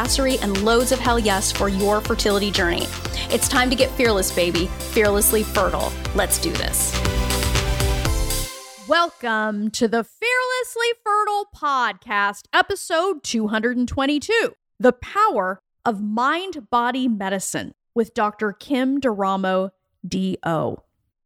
badassery, and loads of hell yes for your fertility journey. It's time to get fearless, baby, fearlessly fertile. Let's do this. Welcome to the Fearlessly Fertile Podcast, episode 222 The Power of Mind Body Medicine with Dr. Kim D'Eramo, D.O.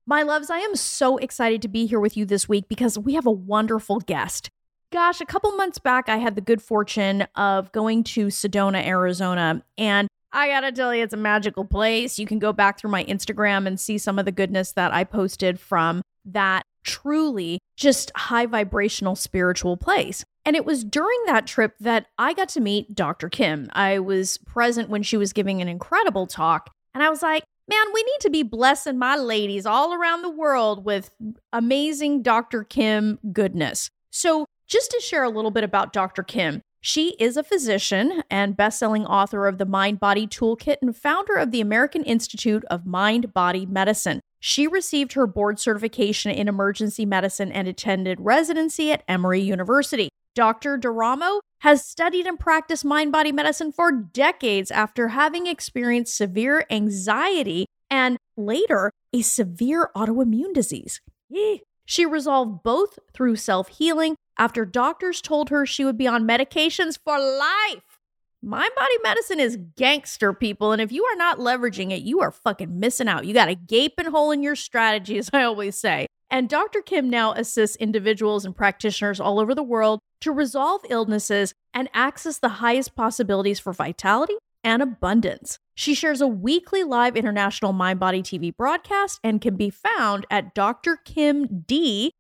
My loves, I am so excited to be here with you this week because we have a wonderful guest. Gosh, a couple months back, I had the good fortune of going to Sedona, Arizona, and I gotta tell you, it's a magical place. You can go back through my Instagram and see some of the goodness that I posted from that truly just high vibrational spiritual place. And it was during that trip that I got to meet Dr. Kim. I was present when she was giving an incredible talk. And I was like, man, we need to be blessing my ladies all around the world with amazing Dr. Kim goodness. So, just to share a little bit about Dr. Kim, she is a physician and best-selling author of the Mind Body Toolkit and founder of the American Institute of Mind Body Medicine. She received her board certification in emergency medicine and attended residency at Emory University. Dr. D'Eramo has studied and practiced mind body medicine for decades after having experienced severe anxiety and later a severe autoimmune disease. She resolved both through self healing after doctors told her she would be on medications for life. Mind body medicine is gangster, people. And if you are not leveraging it, you are fucking missing out. You got a gaping hole in your strategy, as I always say. And Dr. Kim now assists individuals and practitioners all over the world to resolve illnesses and access the highest possibilities for vitality and abundance. She shares a weekly live international mind body TV broadcast and can be found at drkimd.com.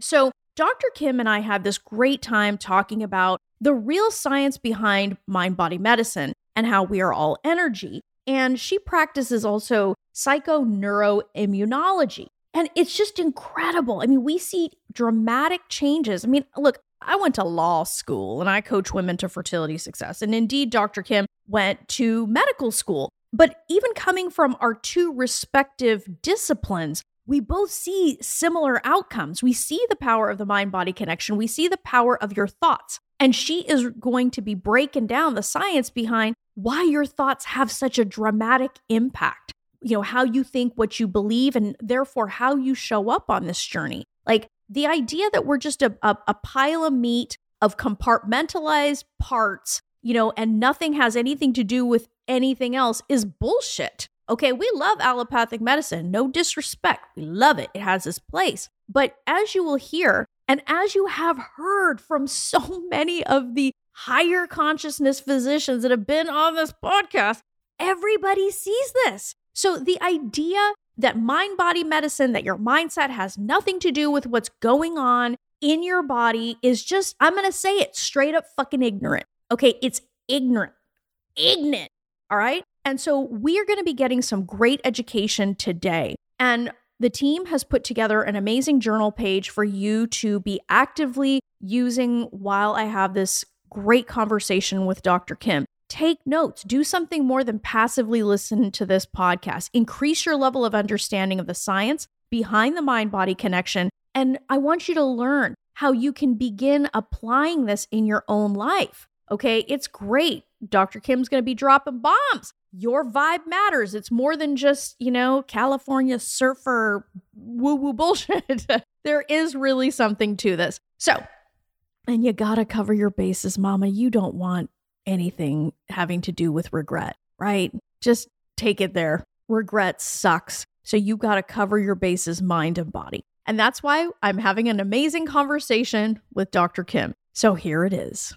So, Dr. Kim and I had this great time talking about the real science behind mind body medicine and how we are all energy. And she practices also psychoneuroimmunology. And it's just incredible. I mean, we see dramatic changes. I mean, look, I went to law school and I coach women to fertility success. And indeed, Dr. Kim went to medical school. But even coming from our two respective disciplines, we both see similar outcomes. We see the power of the mind body connection, we see the power of your thoughts. And she is going to be breaking down the science behind why your thoughts have such a dramatic impact. You know, how you think, what you believe, and therefore how you show up on this journey. Like the idea that we're just a, a, a pile of meat of compartmentalized parts, you know, and nothing has anything to do with anything else is bullshit. Okay, we love allopathic medicine. No disrespect. We love it. It has its place. But as you will hear, and as you have heard from so many of the higher consciousness physicians that have been on this podcast, everybody sees this. So the idea that mind body medicine, that your mindset has nothing to do with what's going on in your body is just, I'm going to say it straight up fucking ignorant. Okay, it's ignorant. Ignorant. All right. And so we are going to be getting some great education today. And the team has put together an amazing journal page for you to be actively using while I have this great conversation with Dr. Kim. Take notes, do something more than passively listen to this podcast. Increase your level of understanding of the science behind the mind body connection. And I want you to learn how you can begin applying this in your own life. Okay, it's great. Dr. Kim's going to be dropping bombs. Your vibe matters. It's more than just, you know, California surfer woo woo bullshit. there is really something to this. So, and you got to cover your bases, mama. You don't want anything having to do with regret, right? Just take it there. Regret sucks. So you got to cover your bases, mind and body. And that's why I'm having an amazing conversation with Dr. Kim. So here it is.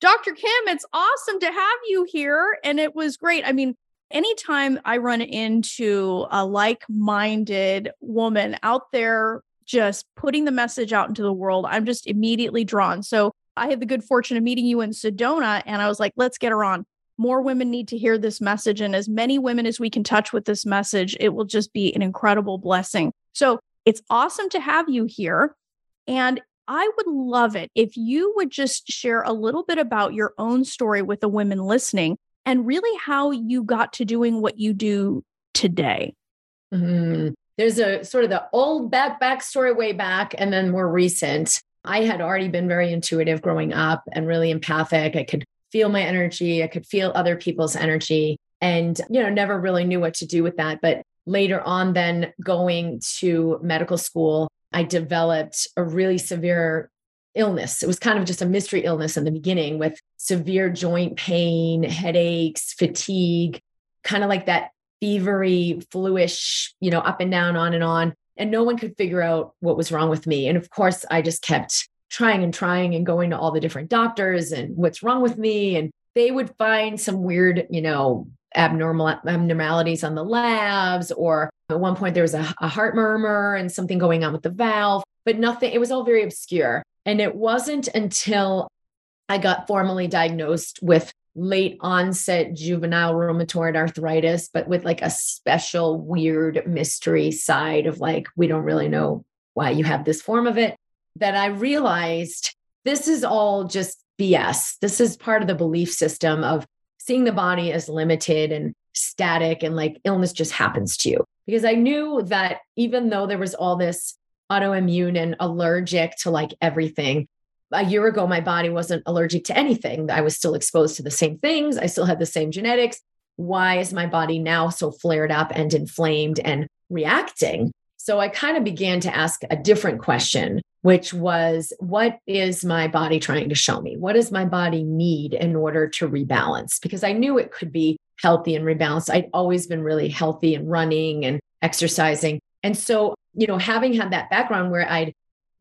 Dr. Kim, it's awesome to have you here. And it was great. I mean, anytime I run into a like minded woman out there just putting the message out into the world, I'm just immediately drawn. So I had the good fortune of meeting you in Sedona, and I was like, let's get her on. More women need to hear this message. And as many women as we can touch with this message, it will just be an incredible blessing. So it's awesome to have you here. And I would love it if you would just share a little bit about your own story with the women listening and really how you got to doing what you do today. Mm-hmm. There's a sort of the old back backstory way back and then more recent. I had already been very intuitive growing up and really empathic. I could feel my energy, I could feel other people's energy and you know never really knew what to do with that but later on then going to medical school I developed a really severe illness. It was kind of just a mystery illness in the beginning with severe joint pain, headaches, fatigue, kind of like that fevery, fluish, you know, up and down, on and on. And no one could figure out what was wrong with me. And of course, I just kept trying and trying and going to all the different doctors and what's wrong with me. And they would find some weird, you know, abnormal abnormalities on the labs or at one point there was a, a heart murmur and something going on with the valve but nothing it was all very obscure. And it wasn't until i got formally diagnosed with late onset juvenile rheumatoid arthritis but with like a special weird mystery side of like we don't really know why you have this form of it that i realized this is all just bs this is part of the belief system of seeing the body as limited and static and like illness just happens to you. Because I knew that even though there was all this autoimmune and allergic to like everything, a year ago, my body wasn't allergic to anything. I was still exposed to the same things. I still had the same genetics. Why is my body now so flared up and inflamed and reacting? So I kind of began to ask a different question, which was what is my body trying to show me? What does my body need in order to rebalance? Because I knew it could be healthy and rebalanced. I'd always been really healthy and running and exercising. And so, you know, having had that background where I'd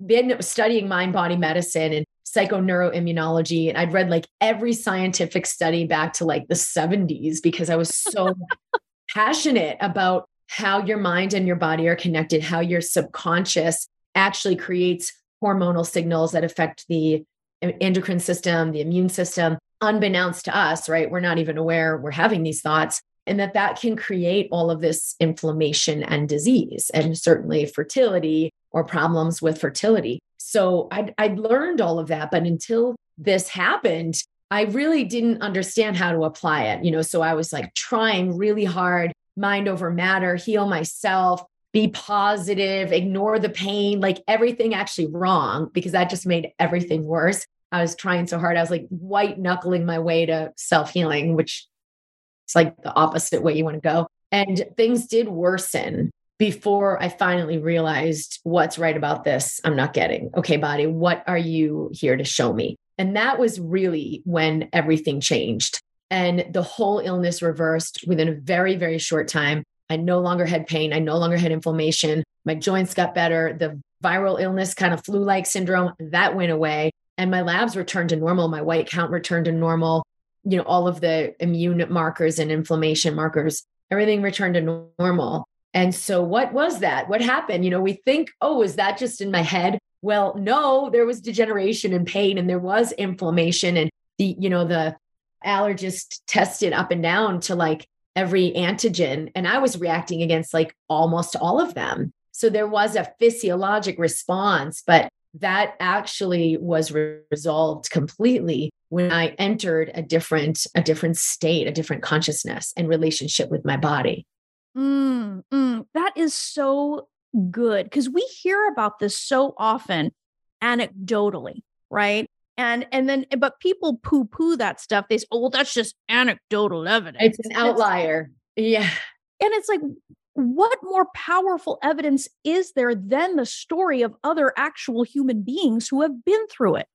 been studying mind body medicine and psychoneuroimmunology, and I'd read like every scientific study back to like the 70s because I was so passionate about how your mind and your body are connected, how your subconscious actually creates hormonal signals that affect the endocrine system, the immune system, unbeknownst to us, right? We're not even aware we're having these thoughts, and that that can create all of this inflammation and disease, and certainly fertility or problems with fertility. So I'd, I'd learned all of that, but until this happened, I really didn't understand how to apply it. You know, so I was like trying really hard mind over matter, heal myself, be positive, ignore the pain, like everything actually wrong, because that just made everything worse. I was trying so hard. I was like white knuckling my way to self healing, which is like the opposite way you want to go. And things did worsen before I finally realized what's right about this. I'm not getting. Okay, body, what are you here to show me? And that was really when everything changed. And the whole illness reversed within a very, very short time. I no longer had pain. I no longer had inflammation. My joints got better. The viral illness, kind of flu like syndrome, that went away. And my labs returned to normal. My white count returned to normal. You know, all of the immune markers and inflammation markers, everything returned to normal. And so, what was that? What happened? You know, we think, oh, is that just in my head? Well, no, there was degeneration and pain, and there was inflammation, and the, you know, the allergist tested up and down to like every antigen and I was reacting against like almost all of them. So there was a physiologic response, but that actually was re- resolved completely when I entered a different a different state, a different consciousness and relationship with my body. Mm, mm, that is so good because we hear about this so often anecdotally, right? And and then eh, but people poo poo that stuff they say oh well that's just anecdotal evidence. It's an outlier. Yeah. And it's like what more powerful evidence is there than the story of other actual human beings who have been through it?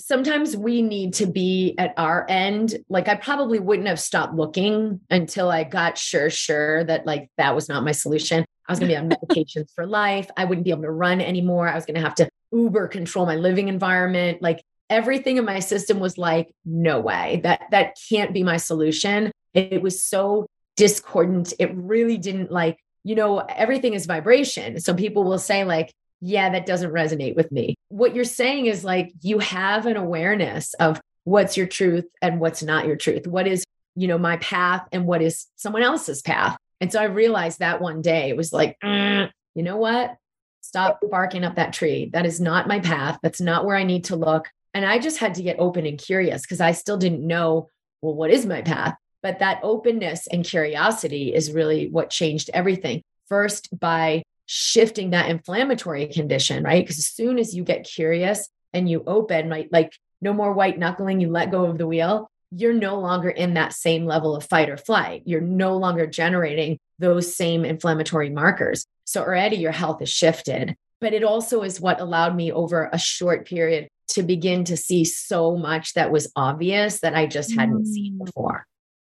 Sometimes we need to be at our end. Like i probably wouldn't have stopped looking until i got sure sure that like that was not my solution. I was going to be on medications for life. I wouldn't be able to run anymore. I was going to have to uber control my living environment. Like everything in my system was like no way that that can't be my solution it, was so discordant it really didn't like you know everything is vibration so people will say like yeah, that doesn't resonate with me. What you're saying is like you have an awareness of what's your truth and what's not your truth. What is, you know, my path and what is someone else's path. And so I realized that one day it was like, mm, you know what? Stop barking up that tree. That is not my path. That's not where I need to look. And I just had to get open and curious because I still didn't know, well, what is my path? But that openness and curiosity is really what changed everything. First, by shifting that inflammatory condition, right? Because as soon as you get curious and you open, like, like no more white knuckling, you let go of the wheel, you're no longer in that same level of fight or flight. You're no longer generating those same inflammatory markers. So already your health has shifted. But it also is what allowed me over a short period to begin to see so much that was obvious that I just hadn't mm. seen before.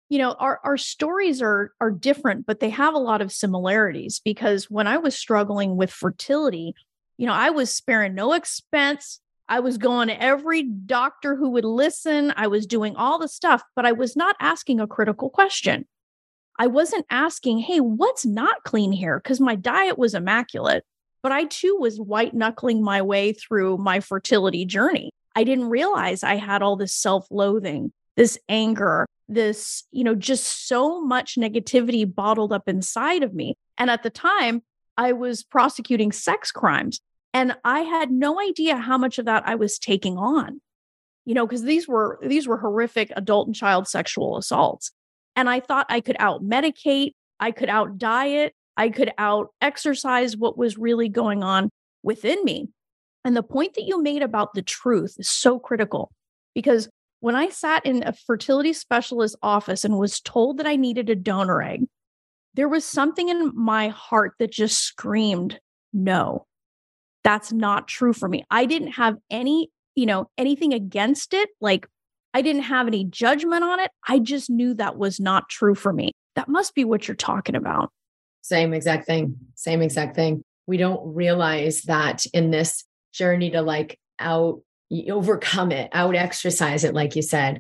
You know our our stories are are different but they have a lot of similarities because when i was struggling with fertility you know i was sparing no expense. I was going to every doctor who would listen. I was doing all the stuff but i was not asking a critical question. I wasn't asking hey what's not clean here? Because my diet was immaculate but i too was white knuckling my way through my fertility journey i didn't realize i had all this self-loathing this anger this, you know, just so much negativity bottled up inside of me. And at the time, I was prosecuting sex crimes and I had no idea how much of that I was taking on. You know, because these were these were horrific adult and child sexual assaults. And I thought I could out medicate, I could out diet, I could out exercise what was really going on within me. And the point that you made about the truth is so critical because when I sat in a fertility specialist office and was told that I needed a donor egg, there was something in my heart that just screamed, no, that's not true for me. I didn't have any, you know, anything against it. Like I didn't have any judgment on it. I just knew that was not true for me. That must be what you're talking about. Same exact thing. Same exact thing. We don't realize that in this journey to like out overcome it, out exercise it, like you said,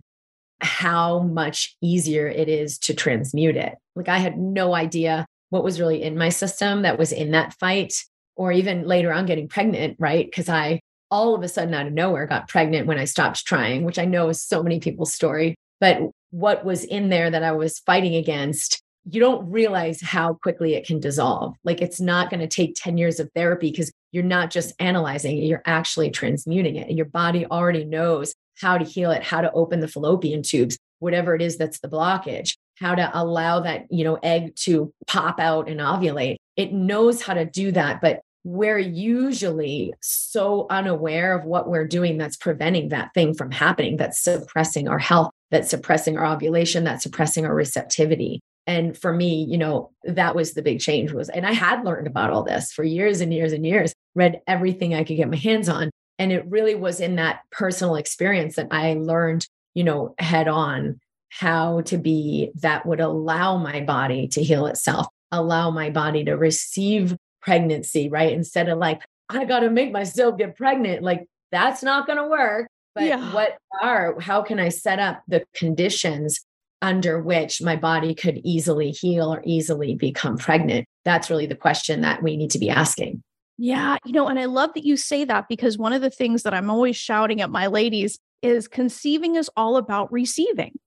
how much easier it is to transmute it. Like I had no idea what was really in my system that was in that fight, or even later on getting pregnant, right? Because I all of a sudden out of nowhere got pregnant when I stopped trying, which I know is so many people's story. But what was in there that I was fighting against you don't realize how quickly it can dissolve. Like it's not going to take 10 years of therapy because you're not just analyzing it, you're actually transmuting it. And your body already knows how to heal it, how to open the fallopian tubes, whatever it is that's the blockage, how to allow that, you know, egg to pop out and ovulate. It knows how to do that, but we're usually so unaware of what we're doing that's preventing that thing from happening, that's suppressing our health, that's suppressing our ovulation, that's suppressing our receptivity and for me you know that was the big change was and i had learned about all this for years and years and years read everything i could get my hands on. And it really was in that personal experience that i learned you know head on how to be that would allow my body to heal itself allow my body to receive pregnancy right? Instead of like i got to make myself get pregnant like that's not going to work. But yeah. what are how can i set up the conditions under which my body could easily heal or easily become pregnant? That's really the question that we need to be asking. Yeah, you know, and I love that you say that because one of the things that I'm always shouting at my ladies is conceiving is all about receiving.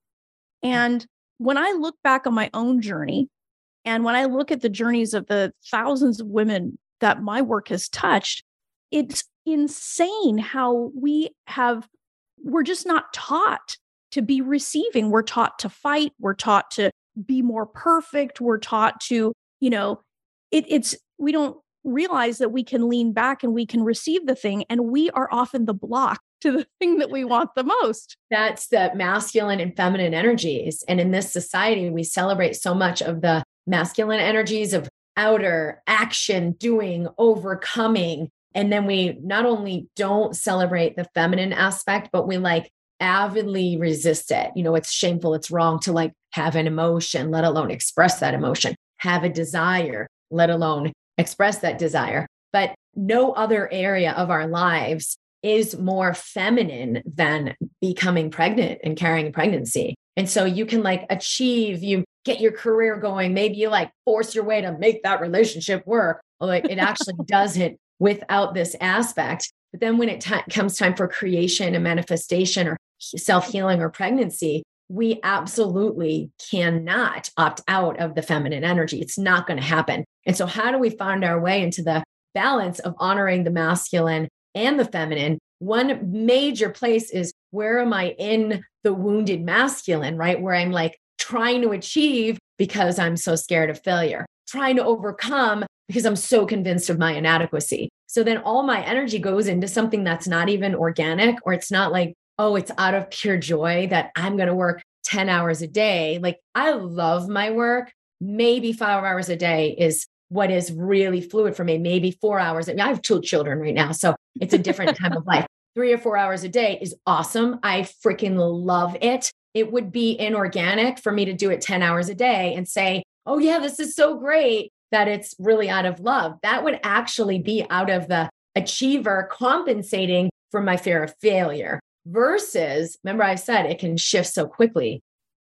And when I look back on my own journey, and when I look at the journeys of the thousands of women that my work has touched, it's insane how we have, we're just not taught to be receiving. We're taught to fight. We're taught to be more perfect. We're taught to, you know, it, it's, we don't realize that we can lean back and we can receive the thing. And we are often the block to the thing that we want the most. That's the masculine and feminine energies. And in this society, we celebrate so much of the masculine energies of outer action, doing, overcoming. And then we not only don't celebrate the feminine aspect, but we like avidly resist it. You know, it's shameful, it's wrong to like have an emotion, let alone express that emotion, have a desire, let alone express that desire. But no other area of our lives is more feminine than becoming pregnant and carrying a pregnancy. And so you can like achieve, you get your career going, maybe you like force your way to make that relationship work. Like it actually doesn't without this aspect. But then when it t- comes time for creation and manifestation or self healing or pregnancy, we absolutely cannot opt out of the feminine energy. It's not going to happen. And so, how do we find our way into the balance of honoring the masculine and the feminine? One major place is where am I in the wounded masculine, right? Where I'm like trying to achieve because I'm so scared of failure, trying to overcome because I'm so convinced of my inadequacy. So then all my energy goes into something that's not even organic, or it's not like, oh, it's out of pure joy that I'm going to work 10 hours a day. Like I love my work. Maybe five hours a day is what is really fluid for me. Maybe four hours. I, mean, I have two children right now. So it's a different time of life. Three or four hours a day is awesome. I freaking love it. It would be inorganic for me to do it 10 hours a day and say, oh, yeah, this is so great that it's really out of love. That would actually be out of the achiever compensating for my fear of failure versus, remember, I said it can shift so quickly.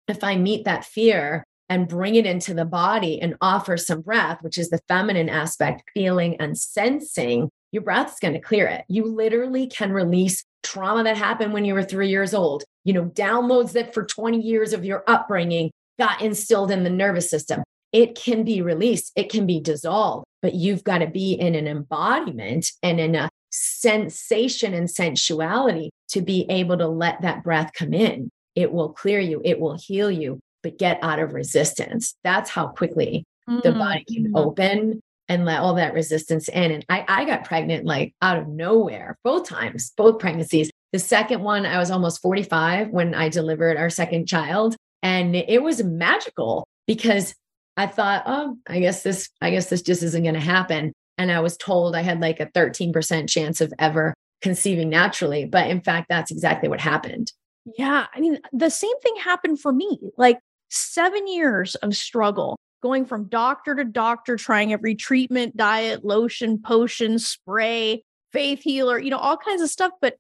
If I meet that fear and bring it into the body and offer some breath, which is the feminine aspect, feeling and sensing, your breath's going to clear it. You literally can release trauma that happened when you were three years old, you know, downloads that for 20 years of your upbringing got instilled in the nervous system it can be released, it can be dissolved, but you've got to be in an embodiment and in a sensation and sensuality to be able to let that breath come in. It will clear you, it will heal you, but get out of resistance. That's how quickly mm-hmm. the body can mm-hmm. open and let all that resistance in. And I, I got pregnant like out of nowhere, both times, both pregnancies. The second one, I was almost 45 when I delivered our second child. And it was magical because I thought, oh, I guess this, I guess this just isn't going to happen. And I was told I had like a 13% chance of ever conceiving naturally. But in fact, that's exactly what happened. Yeah. I mean, the same thing happened for me. Like seven years of struggle, going from doctor to doctor, trying every treatment, diet, lotion, potion, spray, faith healer, you know, all kinds of stuff. But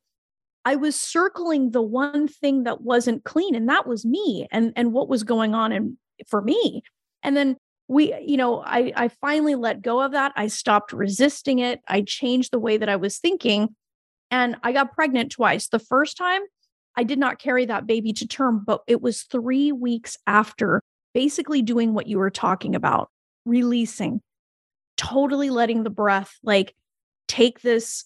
I was circling the one thing that wasn't clean, and that was me and, and what was going on in, for me. And then we, you know, I, I finally let go of that. I stopped resisting it. I changed the way that I was thinking. And I got pregnant twice. The first time, I did not carry that baby to term, but it was three weeks after basically doing what you were talking about, releasing, totally letting the breath like take this,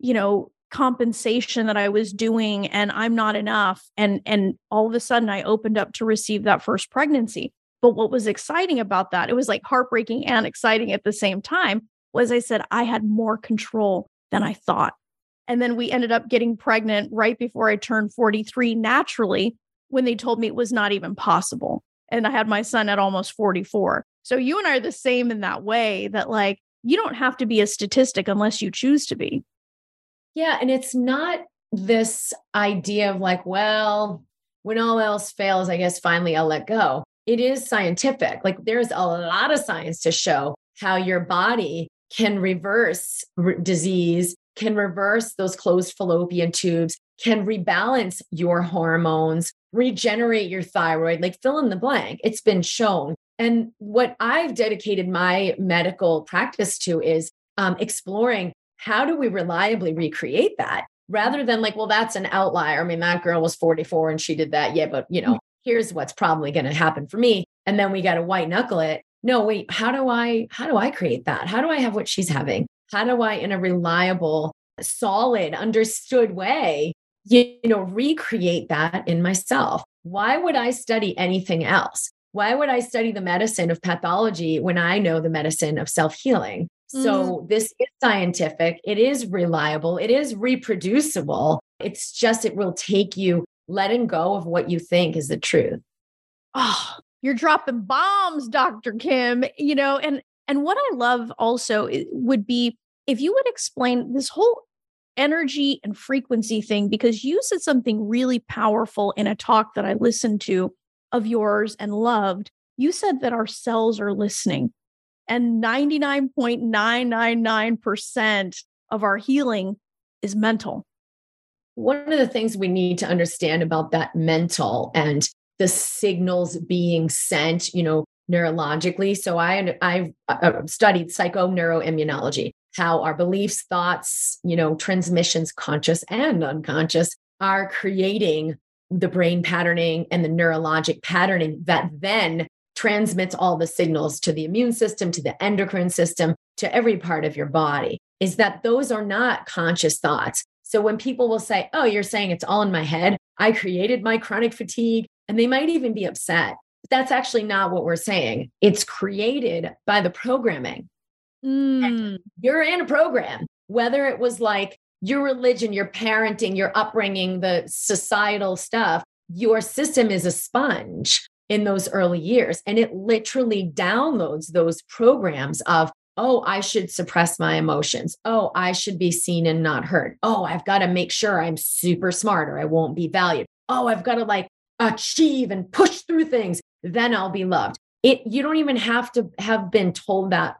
you know, compensation that I was doing and I'm not enough. And and all of a sudden I opened up to receive that first pregnancy. But what was exciting about that, it was like heartbreaking and exciting at the same time, was I said I had more control than I thought. And then we ended up getting pregnant right before I turned 43 naturally when they told me it was not even possible. And I had my son at almost 44. So you and I are the same in that way that, like, you don't have to be a statistic unless you choose to be. Yeah. And it's not this idea of like, well, when all else fails, I guess finally I'll let go it is scientific. Like there's a lot of science to show how your body can reverse re- disease, can reverse those closed fallopian tubes, can rebalance your hormones, regenerate your thyroid, like fill in the blank. It's been shown. And what I've dedicated my medical practice to is um, exploring how do we reliably recreate that rather than like, well, that's an outlier. I mean, that girl was 44 and she did that. Yeah, but you know, here's what's probably going to happen for me and then we got to white knuckle it. No wait how do i how do i create that? How do i have what she's having? How do i in a reliable solid understood way you know recreate that in myself? Why would i study anything else? Why would i study the medicine of pathology when i know the medicine of self-healing? So mm. this is scientific it is reliable it is reproducible. It's just it will take you letting go of what you think is the truth. Oh, you're dropping bombs, Dr. Kim, you know, and and what I love also eh, would be if you would explain this whole energy and frequency thing because you said something really powerful in a talk that I listened to of yours and loved. You said that our cells are listening and 99.999% of our healing is mental one of the things we need to understand about that mental and the signals being sent, you know, neurologically. So I I've uh, studied psychoneuroimmunology, how our beliefs, thoughts, you know, transmissions, conscious and unconscious, are creating the brain patterning and the neurologic patterning that then transmits all the signals to the immune system, to the endocrine system, to every part of your body. Is that those are not conscious thoughts. So when people will say, Oh, you're saying it's all in my head, I created my chronic fatigue, and they might even be upset. But that's actually not what we're saying. It's created by the programming. Mm. You're in a program, whether it was like your religion, your parenting, your upbringing, the societal stuff, your system is a sponge in those early years. And it literally downloads those programs of, oh, I should suppress my emotions. Oh, I should be seen and not heard. Oh, I've got to make sure I'm super smart or I won't be valued. Oh, I've got to like achieve and push through things. Then I'll be loved. It you don't even have to have been told that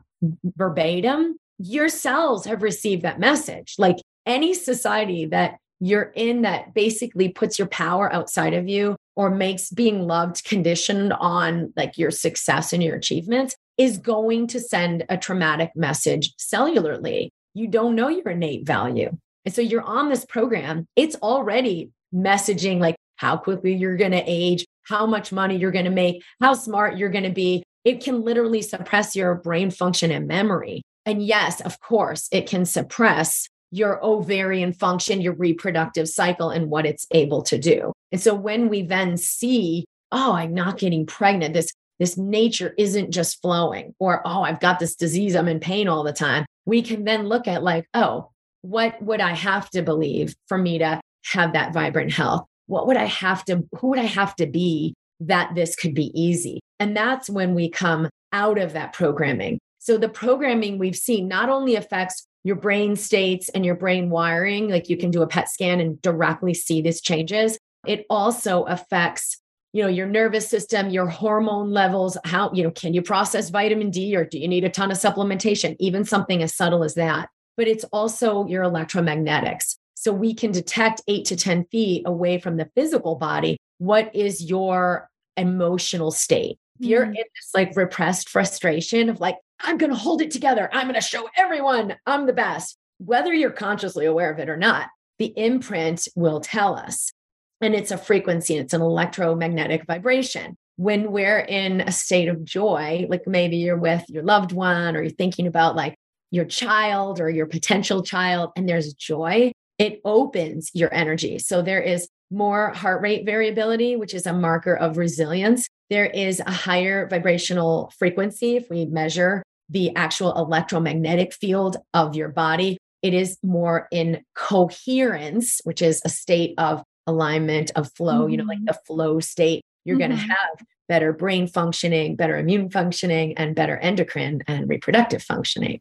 verbatim. Your cells have received that message. Like any society that you're in that basically puts your power outside of you or makes being loved conditioned on like your success and your achievements is going to send a traumatic message cellularly. You don't know your innate value. And so you're on this program, it's already messaging like how quickly you're going to age, how much money you're going to make, how smart you're going to be. It can literally suppress your brain function and memory. And yes, of course, it can suppress your ovarian function, your reproductive cycle, and what it's able to do. And so when we then see, oh, I'm not getting pregnant, this this nature isn't just flowing, or oh, I've got this disease, I'm in pain all the time. We can then look at like, oh, what would I have to believe for me to have that vibrant health? What would I have to, who would I have to be that this could be easy? And that's when we come out of that programming. So the programming we've seen not only affects your brain states and your brain wiring, like you can do a PET scan and directly see these changes. It also affects you know your nervous system your hormone levels how you know can you process vitamin d or do you need a ton of supplementation even something as subtle as that but it's also your electromagnetics so we can detect 8 to 10 feet away from the physical body what is your emotional state if you're mm. in this like repressed frustration of like I'm going to hold it together. I'm going to show everyone I'm the best, whether you're consciously aware of it or not. The imprint will tell us. And it's a frequency, it's an electromagnetic vibration. When we're in a state of joy, like maybe you're with your loved one or you're thinking about like your child or your potential child, and there's joy, it opens your energy. So there is more heart rate variability, which is a marker of resilience. There is a higher vibrational frequency if we measure the actual electromagnetic field of your body. It is more in coherence, which is a state of alignment, of flow, mm-hmm. you know, like mm-hmm. the flow state. You're mm-hmm. going to have better brain functioning, better immune functioning, and better endocrine and reproductive functioning.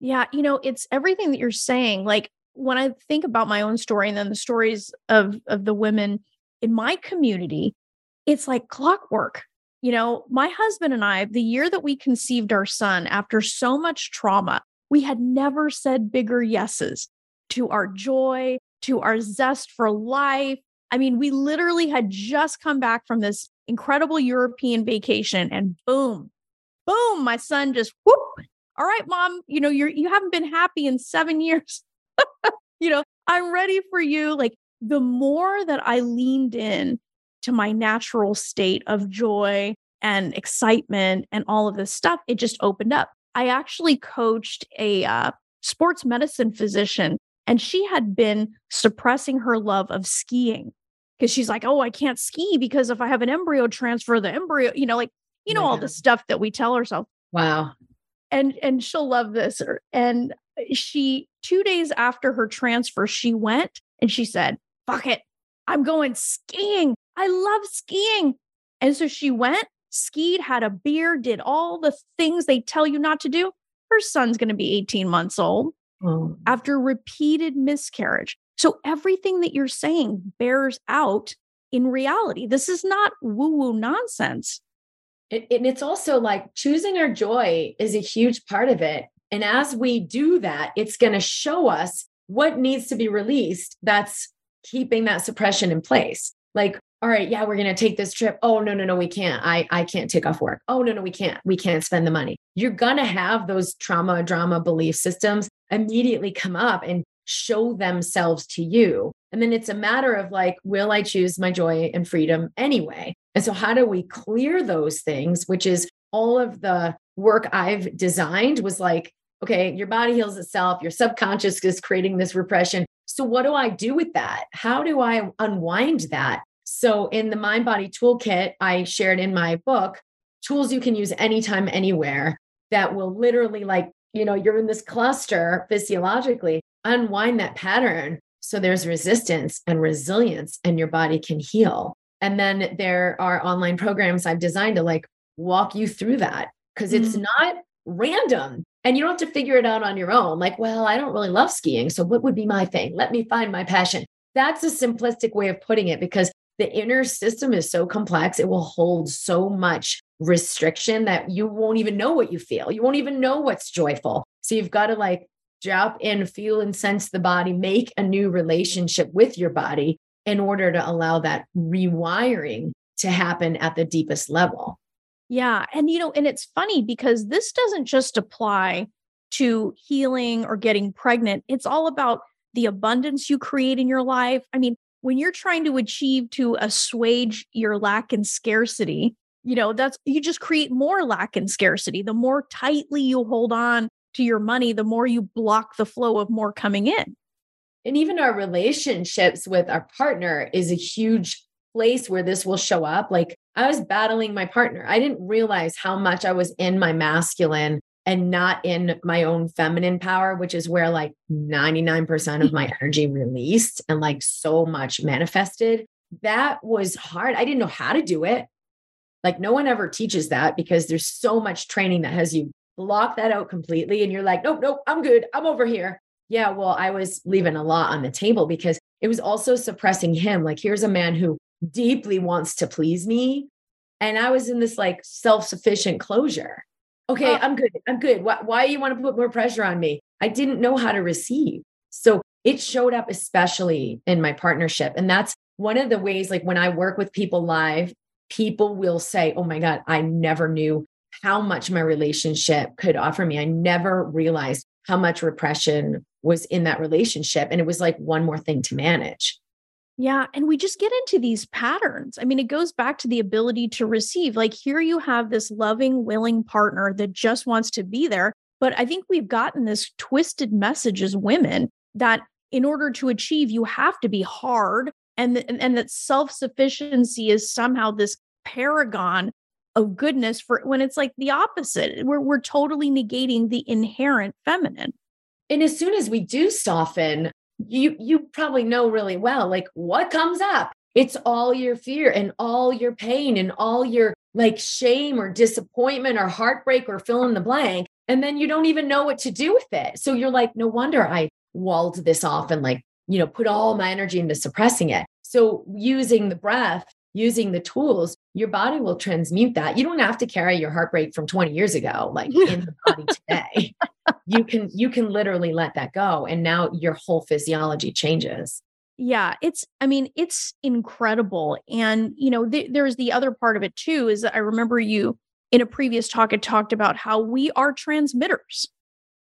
Yeah, you know, it's everything that you're saying. Like when I think about my own story and then the stories of of the women in my community, it's like clockwork. You know, my husband and I, the year that we conceived our son, after so much trauma, we had never said bigger yeses to our joy, to our zest for life. I mean, we literally had just come back from this incredible European vacation and boom, boom, my son just whoop. All right, mom, you know, you're you haven't been happy in 7 years. you know, I'm ready for you. Like the more that I leaned in to my natural state of joy and excitement and all of this stuff, it just opened up. I actually coached a uh, sports medicine physician, and she had been suppressing her love of skiing because she's like, Oh, I can't ski because if I have an embryo transfer, the embryo, you know, like, you know, yeah. all the stuff that we tell ourselves. Wow. And and she'll love this. Er, and she two days after her transfer, she went and she said, Fuck it. I'm going skiing. I love skiing. And so she went, skied, had a beer, did all the things they tell you not to do. Her son's going to be 18 months old oh. after repeated miscarriage. So everything that you're saying bears out in reality. This is not woo woo nonsense. It, and it's also like choosing our joy is a huge part of it. And as we do that, it's going to show us what needs to be released that's keeping that suppression in place. Like, all right, yeah, we're going to take this trip. Oh, no, no, no, we can't. I, I can't take off work. Oh, no, no, we can't. We can't spend the money. You're going to have those trauma, drama belief systems immediately come up and show themselves to you. And then it's a matter of like, will I choose my joy and freedom anyway? And so, how do we clear those things, which is all of the work I've designed was like, okay, your body heals itself, your subconscious is creating this repression. So, what do I do with that? How do I unwind that? So, in the Mind Body Toolkit, I shared in my book tools you can use anytime, anywhere that will literally, like, you know, you're in this cluster physiologically, unwind that pattern. So there's resistance and resilience, and your body can heal. And then there are online programs I've designed to like walk you through that because it's mm-hmm. not random and you don't have to figure it out on your own. Like, well, I don't really love skiing. So what would be my thing? Let me find my passion. That's a simplistic way of putting it because the inner system is so complex. It will hold so much restriction that you won't even know what you feel. You won't even know what's joyful. So you've got to like drop in, feel and sense the body, make a new relationship with your body in order to allow that rewiring to happen at the deepest level. Yeah. And, you know, and it's funny because this doesn't just apply to healing or getting pregnant, it's all about the abundance you create in your life. I mean, when you're trying to achieve to assuage your lack and scarcity, you know, that's you just create more lack and scarcity. The more tightly you hold on to your money, the more you block the flow of more coming in. And even our relationships with our partner is a huge place where this will show up. Like I was battling my partner. I didn't realize how much I was in my masculine and not in my own feminine power, which is where like 99% of my energy released and like so much manifested. That was hard. I didn't know how to do it. Like no one ever teaches that because there's so much training that has you block that out completely. And you're like, nope, nope, I'm good. I'm over here. Yeah, well, I was leaving a lot on the table because it was also suppressing him. Like, here's a man who deeply wants to please me. And I was in this like self sufficient closure. Okay, I'm good. I'm good. Why, why you want to put more pressure on me? I didn't know how to receive. So it showed up especially in my partnership. And that's one of the ways, like when I work with people live, people will say, Oh my God, I never knew how much my relationship could offer me. I never realized how much repression was in that relationship. And it was like one more thing to manage. Yeah. And we just get into these patterns. I mean, it goes back to the ability to receive. Like, here you have this loving, willing partner that just wants to be there. But I think we've gotten this twisted message as women that in order to achieve, you have to be hard and, and, and that self sufficiency is somehow this paragon of goodness for when it's like the opposite. We're, we're totally negating the inherent feminine. And as soon as we do soften, you you probably know really well like what comes up? It's all your fear and all your pain and all your like shame or disappointment or heartbreak or fill in the blank and then you don't even know what to do with it. So you're like no wonder i walled this off and like you know put all my energy into suppressing it. So using the breath using the tools, your body will transmute that. You don't have to carry your heartbreak from 20 years ago, like in the body today. you can you can literally let that go. And now your whole physiology changes. Yeah, it's, I mean, it's incredible. And, you know, th- there's the other part of it too, is that I remember you in a previous talk had talked about how we are transmitters.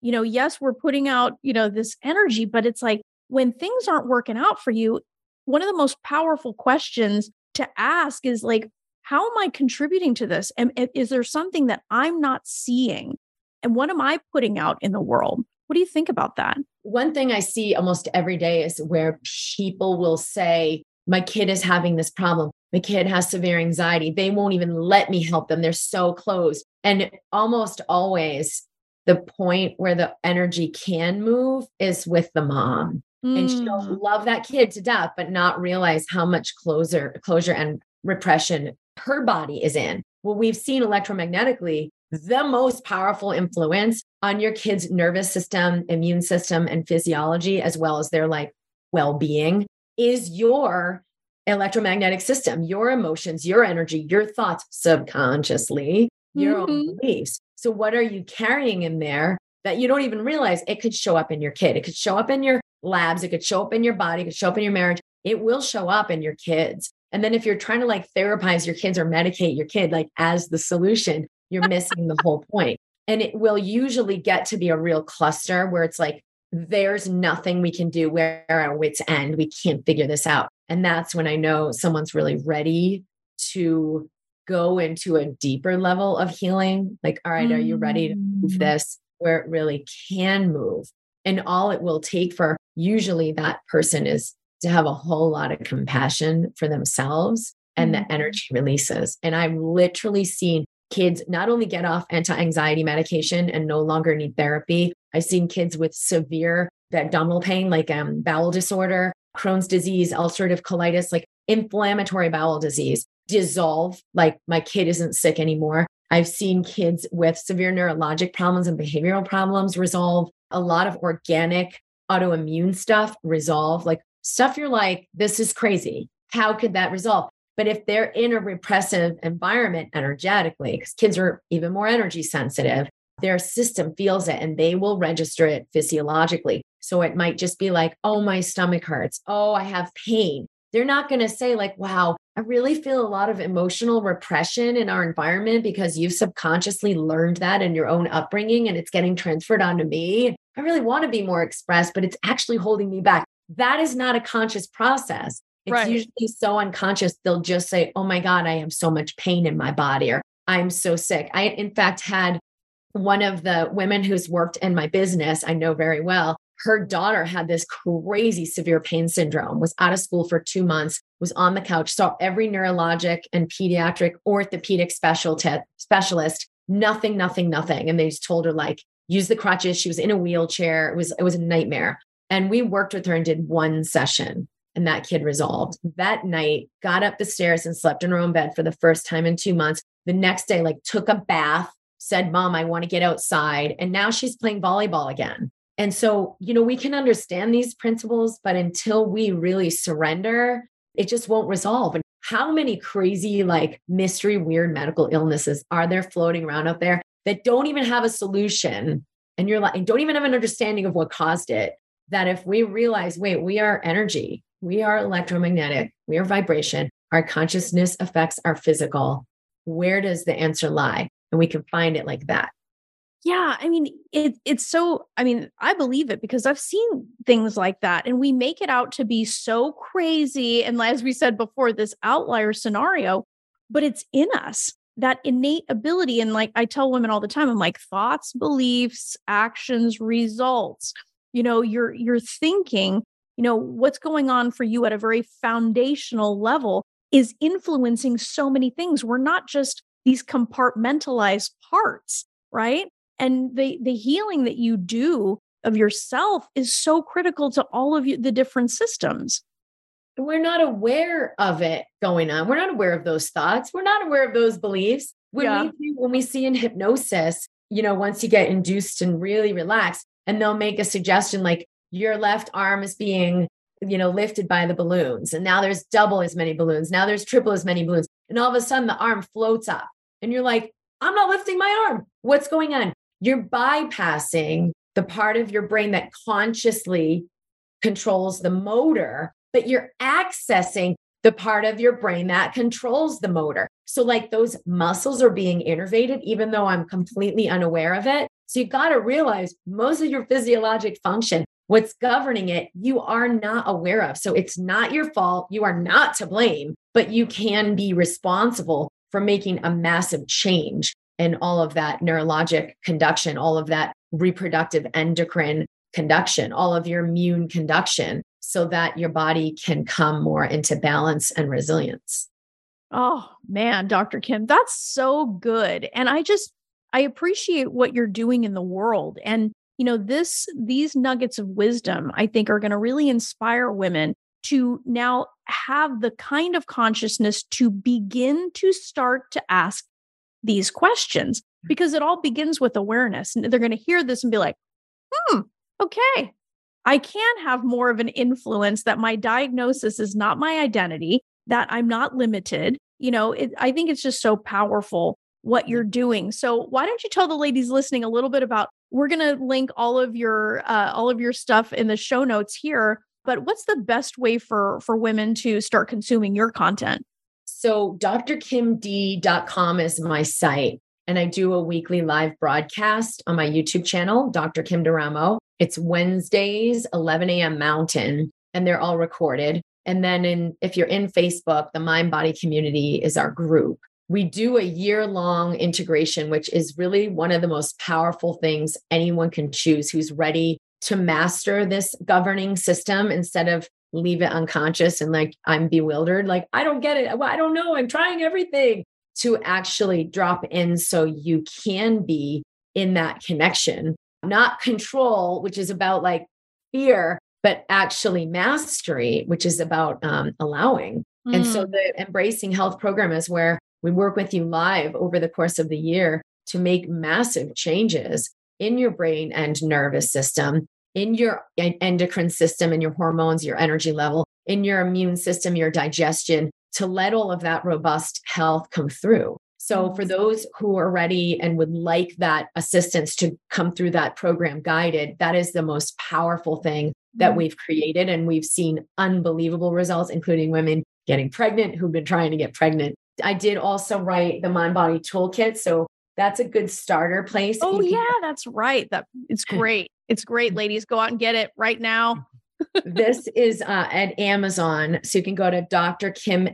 You know, yes, we're putting out, you know, this energy, but it's like when things aren't working out for you, one of the most powerful questions to ask is like, how am I contributing to this? And is there something that I'm not seeing? And what am I putting out in the world? What do you think about that? One thing I see almost every day is where people will say, My kid is having this problem. My kid has severe anxiety. They won't even let me help them. They're so closed. And almost always, the point where the energy can move is with the mom mm. and she'll mm. love that kid to death but not realize how much closure closure and repression her body is in well we've seen electromagnetically the most powerful influence on your kid's nervous system immune system and physiology as well as their like well-being is your electromagnetic system your emotions your energy your thoughts subconsciously your mm-hmm. own beliefs so what are you carrying in there that you don't even realize it could show up in your kid it could show up in your labs. It could show up in your body, it could show up in your marriage. It will show up in your kids. And then if you're trying to like therapize your kids or medicate your kid, like as the solution, you're missing the whole point. And it will usually get to be a real cluster where it's like there's nothing we can do. Where our wits end. We can't figure this out. And that's when I know someone's really ready to go into a deeper level of healing. Like, all right, are you ready to move mm. this where it really can move? And all it will take for usually that person is to have a whole lot of compassion for themselves and the mm-hmm. energy releases. And I've literally seen kids not only get off anti anxiety medication and no longer need therapy, I've seen kids with severe abdominal pain, like um, bowel disorder, Crohn's disease, ulcerative colitis, like inflammatory bowel disease dissolve. Like my kid isn't sick anymore. I've seen kids with severe neurologic problems and behavioral problems resolve. A lot of organic autoimmune stuff resolve. Like stuff you're like, this is crazy. How could that resolve? But if they're in a repressive environment energetically, because kids are even more energy sensitive, their system feels it and they will register it physiologically. So it might just be like, oh, my stomach hurts. Oh, I have pain. They're not going to say, like, wow, I really feel a lot of emotional repression in our environment because you've subconsciously learned that in your own upbringing and it's getting transferred onto me. I really want to be more expressed, but it's actually holding me back. That is not a conscious process. It's right. usually so unconscious. They'll just say, Oh my God, I have so much pain in my body, or I'm so sick. I, in fact, had one of the women who's worked in my business, I know very well. Her daughter had this crazy severe pain syndrome, was out of school for two months, was on the couch, saw every neurologic and pediatric orthopedic specialist, nothing, nothing, nothing. And they just told her, like, use the crutches. She was in a wheelchair. It was, it was a nightmare. And we worked with her and did one session and that kid resolved that night got up the stairs and slept in her own bed for the first time in two months the next day like took a bath said mom i want to get outside and now she's playing volleyball again and so you know we can understand these principles but until we really surrender it just won't resolve and how many crazy like mystery weird medical illnesses are there floating around out there that don't even have a solution and you're like don't even have an understanding of what caused it that if we realize wait we are energy we are electromagnetic, we are vibration. Our consciousness affects our physical. Where does the answer lie? And we can find it like that. Yeah, I mean, it, it's so, I mean, I believe it because I've seen things like that and we make it out to be so crazy. And as we said before, this outlier scenario, but it's in us that innate ability. And like I tell women all the time, I'm like, thoughts, beliefs, actions, results. You know, you're you're thinking you know, what's going on for you at a very foundational level is influencing so many things. We're not just these compartmentalized parts, right? And the the healing that you do of yourself is so critical to all of you, the different systems. We're not aware of it going on. We're not aware of those thoughts. We're not aware of those beliefs. When yeah. we when we see in hypnosis, you know, once you get induced and really relaxed, and they'll make a suggestion like, your left arm is being you know lifted by the balloons and now there's double as many balloons now there's triple as many balloons and all of a sudden the arm floats up and you're like i'm not lifting my arm what's going on you're bypassing the part of your brain that consciously controls the motor but you're accessing the part of your brain that controls the motor so like those muscles are being innervated even though i'm completely unaware of it so you've got to realize most of your physiologic function what's governing it, you are not aware of. So it's not your fault. You are not to blame, but you can be responsible for making a massive change in all of that neurologic conduction, all of that reproductive endocrine conduction, all of your immune conduction, so that your body can come more into balance and resilience. Oh man, Dr. Kim, that's so good. And I just, I appreciate what you're doing in the world. And you know this these nuggets of wisdom i think are going to really inspire women to now have the kind of consciousness to begin to start to ask these questions mm. because it all begins with awareness and they're going to hear this and be like hmm okay i can have more of an influence that my diagnosis is not my identity that i'm not limited you know it, i think it's just so powerful what you're doing. So why don't you tell the ladies listening a little bit about we're going to link all of your uh, all of your stuff in the show notes here, but what's the best way for for women to start consuming your content? So drkimd.com is my site. And I do a weekly live broadcast on my YouTube channel, Dr. Kim D'Eramo. It's Wednesdays, 11 a.m. Mountain, and they're all recorded. And then in, if you're in Facebook, the Mind Body Community is our group. We do a year long integration, which is really one of the most powerful things anyone can choose who's ready to master this governing system instead of leave it unconscious and like I'm bewildered. Like, I don't get it. I don't know. I'm trying everything to actually drop in so you can be in that connection, not control, which is about like fear, but actually mastery, which is about um, allowing. Mm. And so mm. the embracing health program is where we work with you live over the course of the year to make massive changes in your brain and nervous system, in your endocrine system and your hormones, your energy level, in your immune system, your digestion, to let all of that robust health come through. So, for those who are ready and would like that assistance to come through that program guided, that is the most powerful thing that mm-hmm. we've created. And we've seen unbelievable results, including women getting pregnant who've been trying to get pregnant. I did also write the Mind Body Toolkit. So, that's a good starter place. Oh, yeah, that's right. That it's great. It's great, ladies. Go out and get it right now this is uh, at Amazon. So you can go to drkimd.com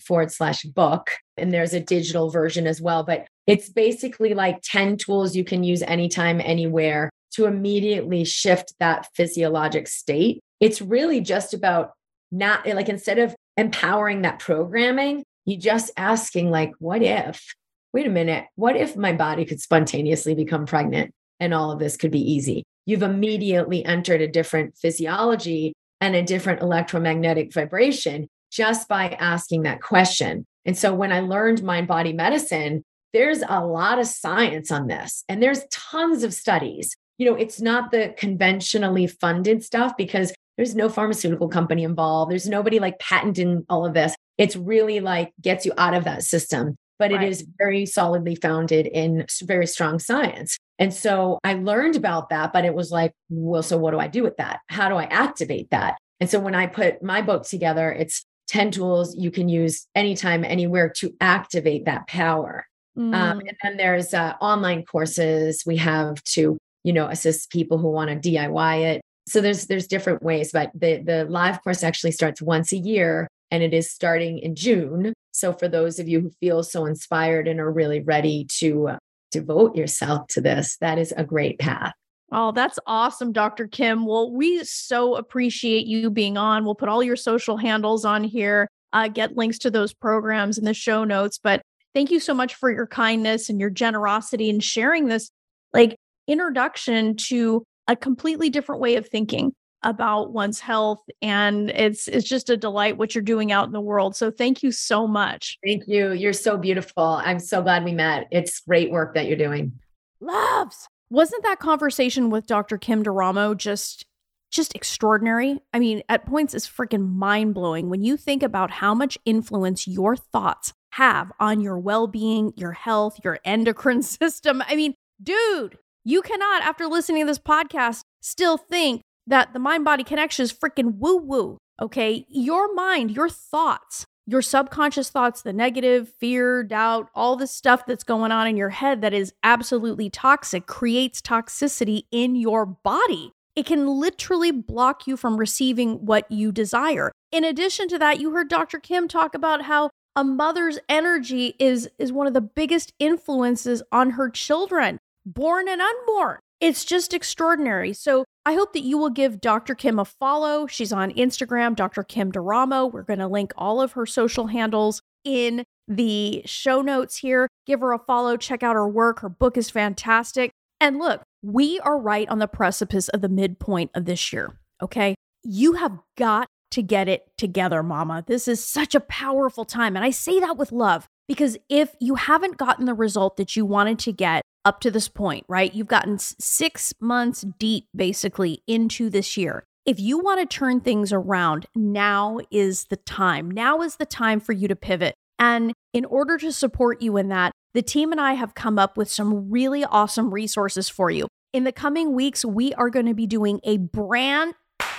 forward slash book. And there's a digital version as well. But it's basically like 10 tools you can use anytime, anywhere to immediately shift that physiologic state. It's really just about not like instead of empowering that programming, you just asking, like, what if? Wait a minute, what if my body could spontaneously become pregnant and all of this could be easy? you've immediately entered a different physiology and a different electromagnetic vibration just by asking that question. And so when I learned mind body medicine, there's a lot of science on this and there's tons of studies. You know, it's not the conventionally funded stuff because there's no pharmaceutical company involved. There's nobody like patenting all of this. It's really like gets you out of that system, but right. it is very solidly founded in very strong science. And so I learned about that, but it was like, well, so what do I do with that? How do I activate that? And so when I put my book together, it's 10 tools you can use anytime, anywhere to activate that power. Um, mm. Um, and then there's uh, online courses we have to, you know, assist people who want to DIY it. So there's there's different ways, but the the live course actually starts once a year and it is starting in June. So for those of you who feel so inspired and are really ready to uh, devote yourself to this, that is a great path. Oh, that's awesome, Dr. Kim. Well, we so appreciate you being on. We'll put all your social handles on here, uh, get links to those programs in the show notes. But thank you so much for your kindness and your generosity and sharing this like introduction to a completely different way of thinking about one's health and it's it's just a delight what you're doing out in the world. So thank you so much. Thank you. You're so beautiful. I'm so glad we met. It's great work that you're doing. Loves. Wasn't that conversation with dr kim D'Eramo just just extraordinary? I mean at points it's freaking mind-blowing when you think about how much influence your thoughts have on your well-being your health your endocrine system. I mean dude you cannot after listening to this podcast still think that the mind body connection is freaking woo woo. Okay. Your mind, your thoughts, your subconscious thoughts, the negative, fear, doubt, all the stuff that's going on in your head that is absolutely toxic creates toxicity in your body. It can literally block you from receiving what you desire. In addition to that, you heard Dr. Kim talk about how a mother's energy is is one of the biggest influences on her children, born and unborn. It's just extraordinary. So I hope that you will give Dr. Kim a follow. She's on Instagram, Dr. Kim D'Eramo. We're going to link all of her social handles in the show notes here. Give her a follow, check out her work. Her book is fantastic. And look, we are right on the precipice of the midpoint of this year. Okay. You have got to get it together, mama. This is such a powerful time. And I say that with love because if you haven't gotten the result that you wanted to get, up to this point, right? You've gotten six months deep basically into this year. If you want to turn things around, now is the time. Now is the time for you to pivot. And in order to support you in that, the team and I have come up with some really awesome resources for you. In the coming weeks, we are going to be doing a brand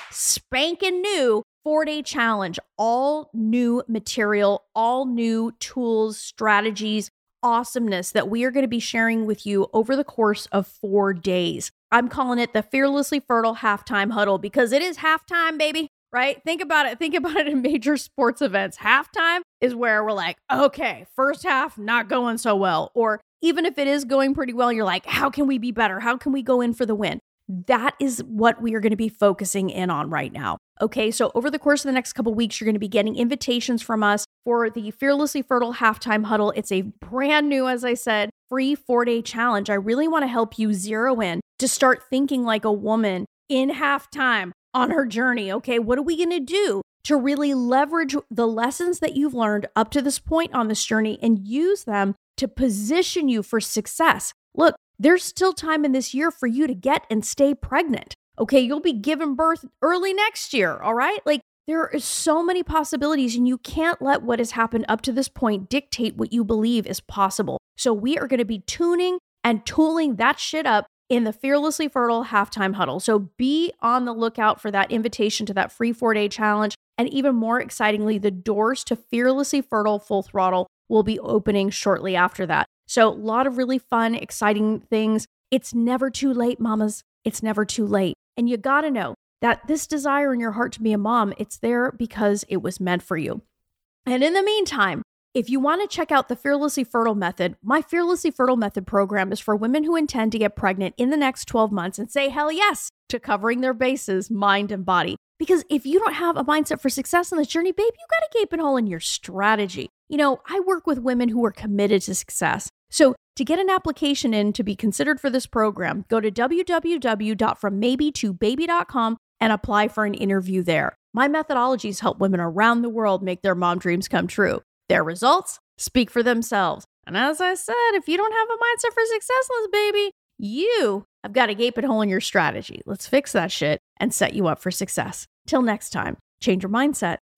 spanking new four day challenge, all new material, all new tools, strategies, awesomeness that we are going to be sharing with you over the course of four days. I'm calling it the Fearlessly Fertile Halftime Huddle because it is halftime, baby right? Think about it. Think about it in major sports events. Halftime is where we're like, okay, first half not going so well. Or even if it is going pretty well, you're like, how can we be better? How can we go in for the win? That is what we are going to be focusing in on right now. Okay, so over the course of the next couple weeks, you're going to be getting invitations from us for the Fearlessly Fertile Halftime Huddle. It's a brand new, as I said, free four day challenge. I really want to help you zero in to start thinking like a woman in halftime on her journey. Okay, what are we going to do to really leverage the lessons that you've learned up to this point on this journey and use them to position you for success? Look, there's still time in this year for you to get and stay pregnant. Okay, you'll be given birth early next year. All right, like there are so many possibilities, and you can't let what has happened up to this point dictate what you believe is possible. So, we are going to be tuning and tooling that shit up in the Fearlessly Fertile halftime huddle. So be on the lookout for that invitation to that free four day challenge. And even more excitingly, the doors to Fearlessly Fertile Full Throttle will be opening shortly after that. So, a lot of really fun, exciting things. It's never too late, mamas. It's never too late. And you got to know that this desire in your heart to be a mom, it's there because it was meant for you. And in the meantime, if you want to check out the Fearlessly Fertile Method, my Fearlessly Fertile Method program is for women who intend to get pregnant in the next 12 months and say hell yes to covering their bases, mind and body. Because if you don't have a mindset for success in this journey, babe, you got to a gaping hole in your strategy. You know, I work with women who are committed to success. So to get an application in to be considered for this program, go to www.frommaybe2baby.com and apply for an interview there. My methodologies help women around the world make their mom dreams come true. Their results speak for themselves. And as I said, if you don't have a mindset for success in this baby, you have got a gaping hole in your strategy. Let's fix that shit and set you up for success. Till next time, change your mindset,